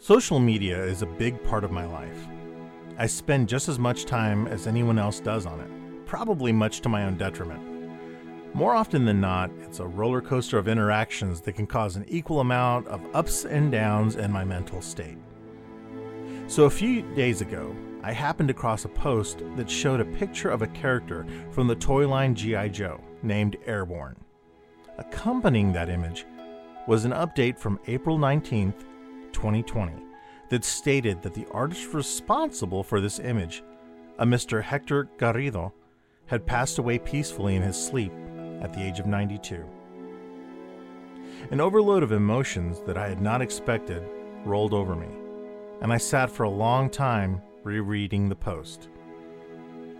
Social media is a big part of my life. I spend just as much time as anyone else does on it, probably much to my own detriment. More often than not, it's a roller coaster of interactions that can cause an equal amount of ups and downs in my mental state. So, a few days ago, I happened across a post that showed a picture of a character from the toy line G.I. Joe named Airborne. Accompanying that image was an update from April 19th, 2020, that stated that the artist responsible for this image, a Mr. Hector Garrido, had passed away peacefully in his sleep at the age of 92. An overload of emotions that I had not expected rolled over me, and I sat for a long time rereading the post.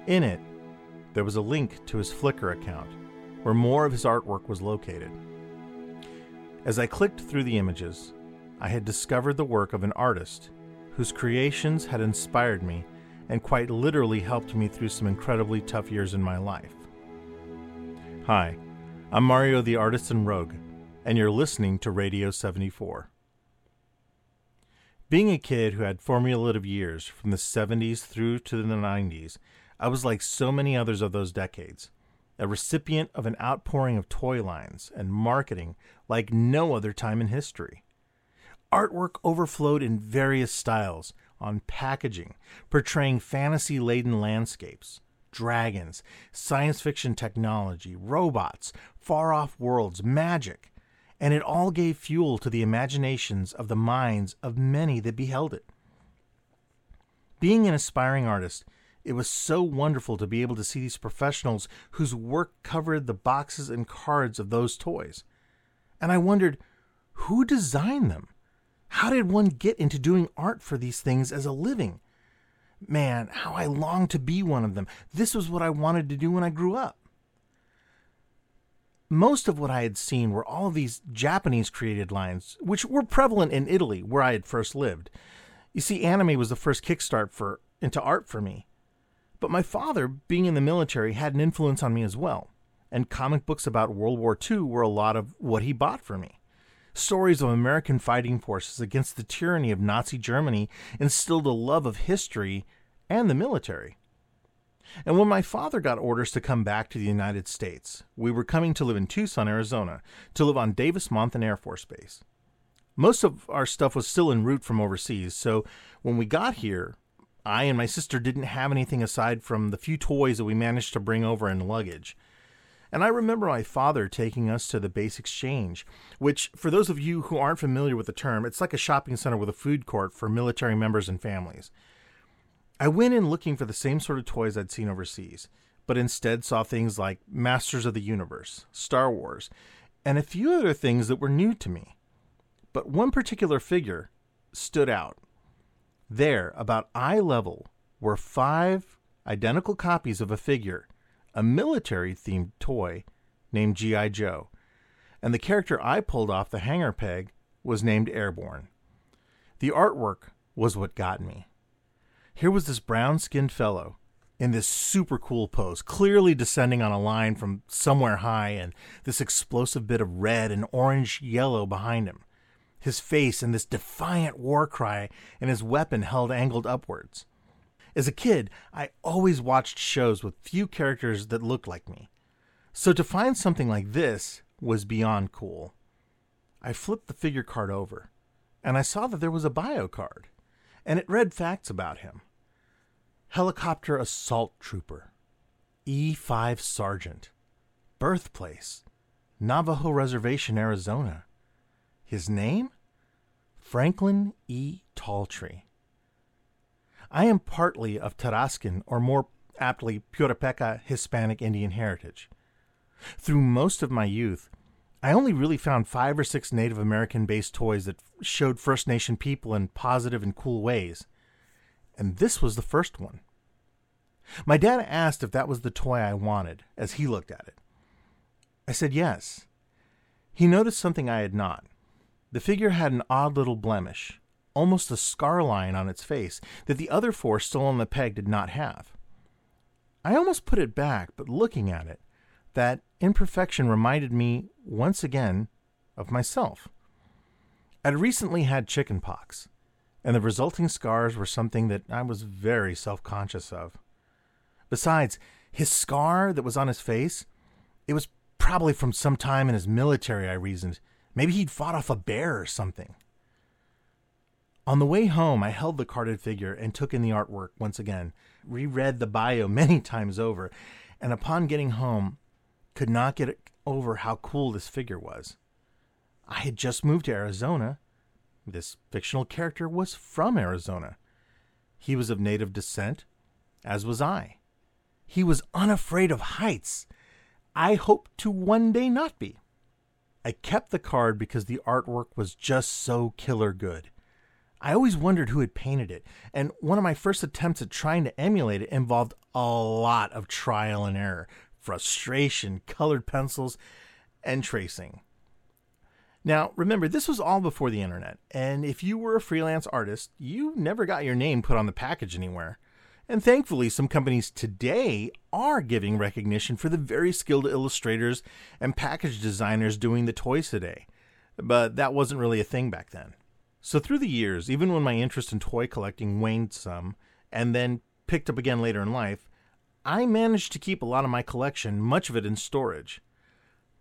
In it, there was a link to his Flickr account, where more of his artwork was located. As I clicked through the images, I had discovered the work of an artist whose creations had inspired me and quite literally helped me through some incredibly tough years in my life. Hi, I'm Mario the Artisan Rogue, and you're listening to Radio 74. Being a kid who had formulative years from the 70s through to the 90s, I was like so many others of those decades, a recipient of an outpouring of toy lines and marketing like no other time in history. Artwork overflowed in various styles on packaging, portraying fantasy laden landscapes dragons, science fiction technology, robots, far off worlds, magic, and it all gave fuel to the imaginations of the minds of many that beheld it. Being an aspiring artist, it was so wonderful to be able to see these professionals whose work covered the boxes and cards of those toys. And I wondered, who designed them? How did one get into doing art for these things as a living? Man, how I longed to be one of them. This was what I wanted to do when I grew up. Most of what I had seen were all these Japanese created lines, which were prevalent in Italy, where I had first lived. You see, anime was the first kickstart for into art for me. But my father, being in the military, had an influence on me as well, and comic books about World War II were a lot of what he bought for me. Stories of American fighting forces against the tyranny of Nazi Germany instilled a love of history and the military. And when my father got orders to come back to the United States, we were coming to live in Tucson, Arizona, to live on Davis Monthan Air Force Base. Most of our stuff was still en route from overseas, so when we got here, I and my sister didn't have anything aside from the few toys that we managed to bring over in luggage. And I remember my father taking us to the base exchange, which, for those of you who aren't familiar with the term, it's like a shopping center with a food court for military members and families. I went in looking for the same sort of toys I'd seen overseas, but instead saw things like Masters of the Universe, Star Wars, and a few other things that were new to me. But one particular figure stood out. There, about eye level, were five identical copies of a figure a military themed toy named G.I. Joe, and the character I pulled off the hanger peg was named Airborne. The artwork was what got me. Here was this brown skinned fellow in this super cool pose, clearly descending on a line from somewhere high, and this explosive bit of red and orange yellow behind him. His face in this defiant war cry, and his weapon held angled upwards. As a kid, I always watched shows with few characters that looked like me. So to find something like this was beyond cool. I flipped the figure card over, and I saw that there was a bio card, and it read facts about him Helicopter Assault Trooper, E5 Sergeant, Birthplace, Navajo Reservation, Arizona. His name? Franklin E. Talltree. I am partly of Tarascan, or more aptly, Purepecha Hispanic Indian heritage. Through most of my youth, I only really found five or six Native American based toys that showed First Nation people in positive and cool ways. And this was the first one. My dad asked if that was the toy I wanted as he looked at it. I said yes. He noticed something I had not. The figure had an odd little blemish almost a scar line on its face that the other four still on the peg did not have. I almost put it back, but looking at it, that imperfection reminded me once again of myself. I'd recently had chicken pox, and the resulting scars were something that I was very self conscious of. Besides, his scar that was on his face, it was probably from some time in his military, I reasoned. Maybe he'd fought off a bear or something. On the way home, I held the carded figure and took in the artwork once again, reread the bio many times over, and upon getting home, could not get over how cool this figure was. I had just moved to Arizona. This fictional character was from Arizona. He was of native descent, as was I. He was unafraid of heights. I hope to one day not be. I kept the card because the artwork was just so killer good. I always wondered who had painted it, and one of my first attempts at trying to emulate it involved a lot of trial and error, frustration, colored pencils, and tracing. Now, remember, this was all before the internet, and if you were a freelance artist, you never got your name put on the package anywhere. And thankfully, some companies today are giving recognition for the very skilled illustrators and package designers doing the toys today. But that wasn't really a thing back then. So, through the years, even when my interest in toy collecting waned some and then picked up again later in life, I managed to keep a lot of my collection, much of it in storage.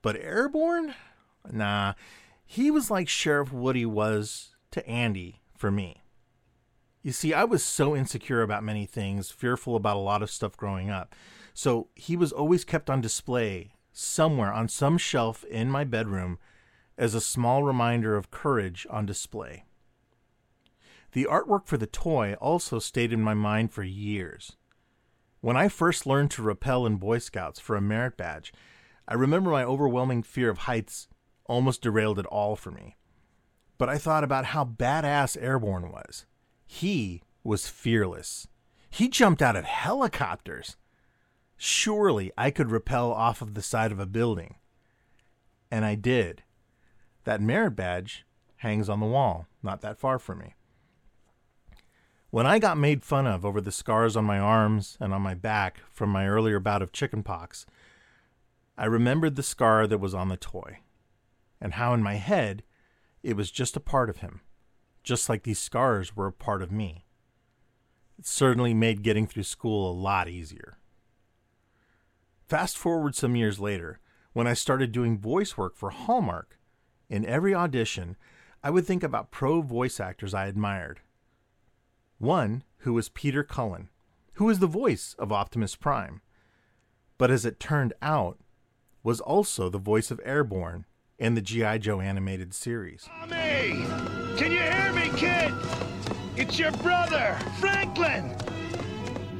But Airborne? Nah, he was like Sheriff Woody was to Andy for me. You see, I was so insecure about many things, fearful about a lot of stuff growing up. So he was always kept on display somewhere on some shelf in my bedroom as a small reminder of courage on display. The artwork for the toy also stayed in my mind for years. When I first learned to rappel in Boy Scouts for a merit badge, I remember my overwhelming fear of heights almost derailed it all for me. But I thought about how badass Airborne was. He was fearless. He jumped out of helicopters. Surely I could rappel off of the side of a building. And I did. That merit badge hangs on the wall, not that far from me. When I got made fun of over the scars on my arms and on my back from my earlier bout of chickenpox, I remembered the scar that was on the toy and how in my head it was just a part of him, just like these scars were a part of me. It certainly made getting through school a lot easier. Fast forward some years later, when I started doing voice work for Hallmark, in every audition, I would think about pro voice actors I admired. One who was Peter Cullen, who was the voice of Optimus Prime, but as it turned out, was also the voice of Airborne in the G.I. Joe animated series. Tommy! Can you hear me, kid? It's your brother, Franklin!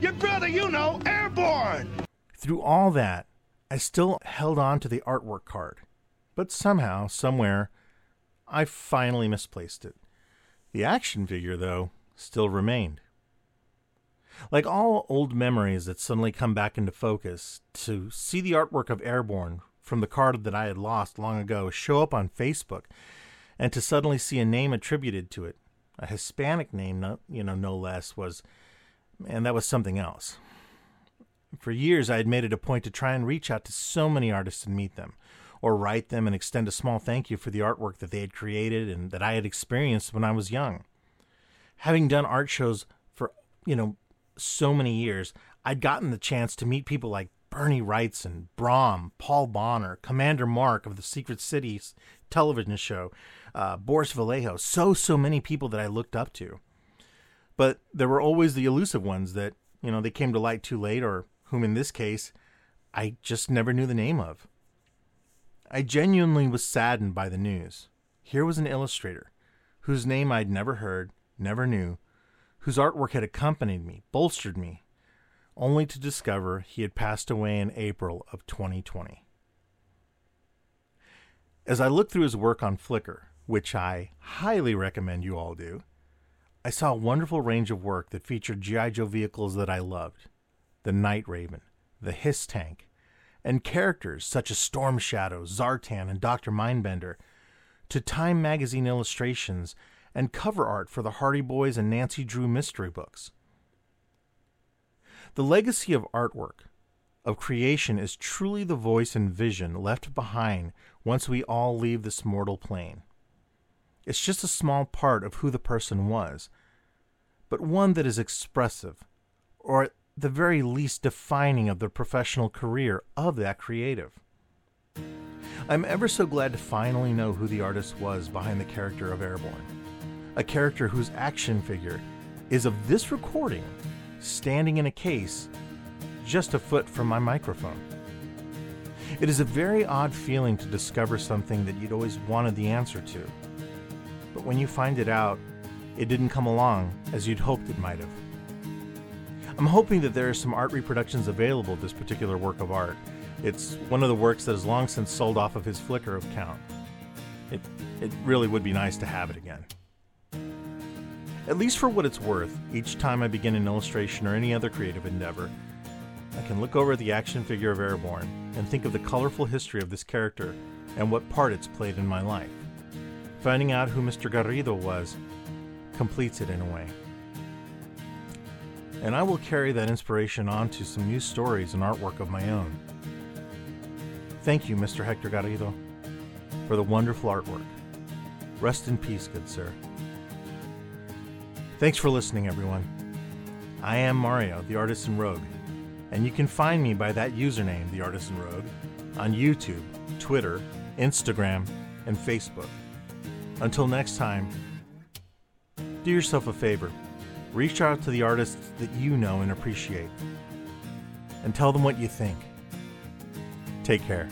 Your brother, you know, airborne! Through all that, I still held on to the artwork card, but somehow, somewhere, I finally misplaced it. The action figure, though, still remained. Like all old memories that suddenly come back into focus, to see the artwork of Airborne from the card that I had lost long ago show up on Facebook, and to suddenly see a name attributed to it, a Hispanic name, you know, no less, was, and that was something else. For years, I had made it a point to try and reach out to so many artists and meet them, or write them and extend a small thank you for the artwork that they had created and that I had experienced when I was young. Having done art shows for, you know, so many years, I'd gotten the chance to meet people like Bernie Wrightson, Brom, Paul Bonner, Commander Mark of the Secret Cities television show, uh, Boris Vallejo, so, so many people that I looked up to. But there were always the elusive ones that, you know, they came to light too late, or whom in this case, I just never knew the name of. I genuinely was saddened by the news. Here was an illustrator whose name I'd never heard, never knew, whose artwork had accompanied me, bolstered me, only to discover he had passed away in April of 2020. As I looked through his work on Flickr, which I highly recommend you all do, I saw a wonderful range of work that featured G.I. Joe vehicles that I loved the Night Raven, the HISS tank, and characters such as Storm Shadow, Zartan, and Dr. Mindbender, to Time magazine illustrations and cover art for the Hardy Boys and Nancy Drew mystery books. The legacy of artwork, of creation, is truly the voice and vision left behind once we all leave this mortal plane. It's just a small part of who the person was, but one that is expressive, or at the very least defining of the professional career of that creative. I'm ever so glad to finally know who the artist was behind the character of Airborne, a character whose action figure is of this recording standing in a case just a foot from my microphone. It is a very odd feeling to discover something that you'd always wanted the answer to. But when you find it out, it didn't come along as you'd hoped it might have. I'm hoping that there are some art reproductions available of this particular work of art. It's one of the works that has long since sold off of his Flickr account. It, it really would be nice to have it again. At least for what it's worth, each time I begin an illustration or any other creative endeavor, I can look over the action figure of Airborne and think of the colorful history of this character and what part it's played in my life. Finding out who Mr. Garrido was completes it in a way. And I will carry that inspiration on to some new stories and artwork of my own. Thank you, Mr. Hector Garrido, for the wonderful artwork. Rest in peace, good sir. Thanks for listening, everyone. I am Mario, the Artisan Rogue, and you can find me by that username, the Artisan Rogue, on YouTube, Twitter, Instagram, and Facebook. Until next time, do yourself a favor. Reach out to the artists that you know and appreciate, and tell them what you think. Take care.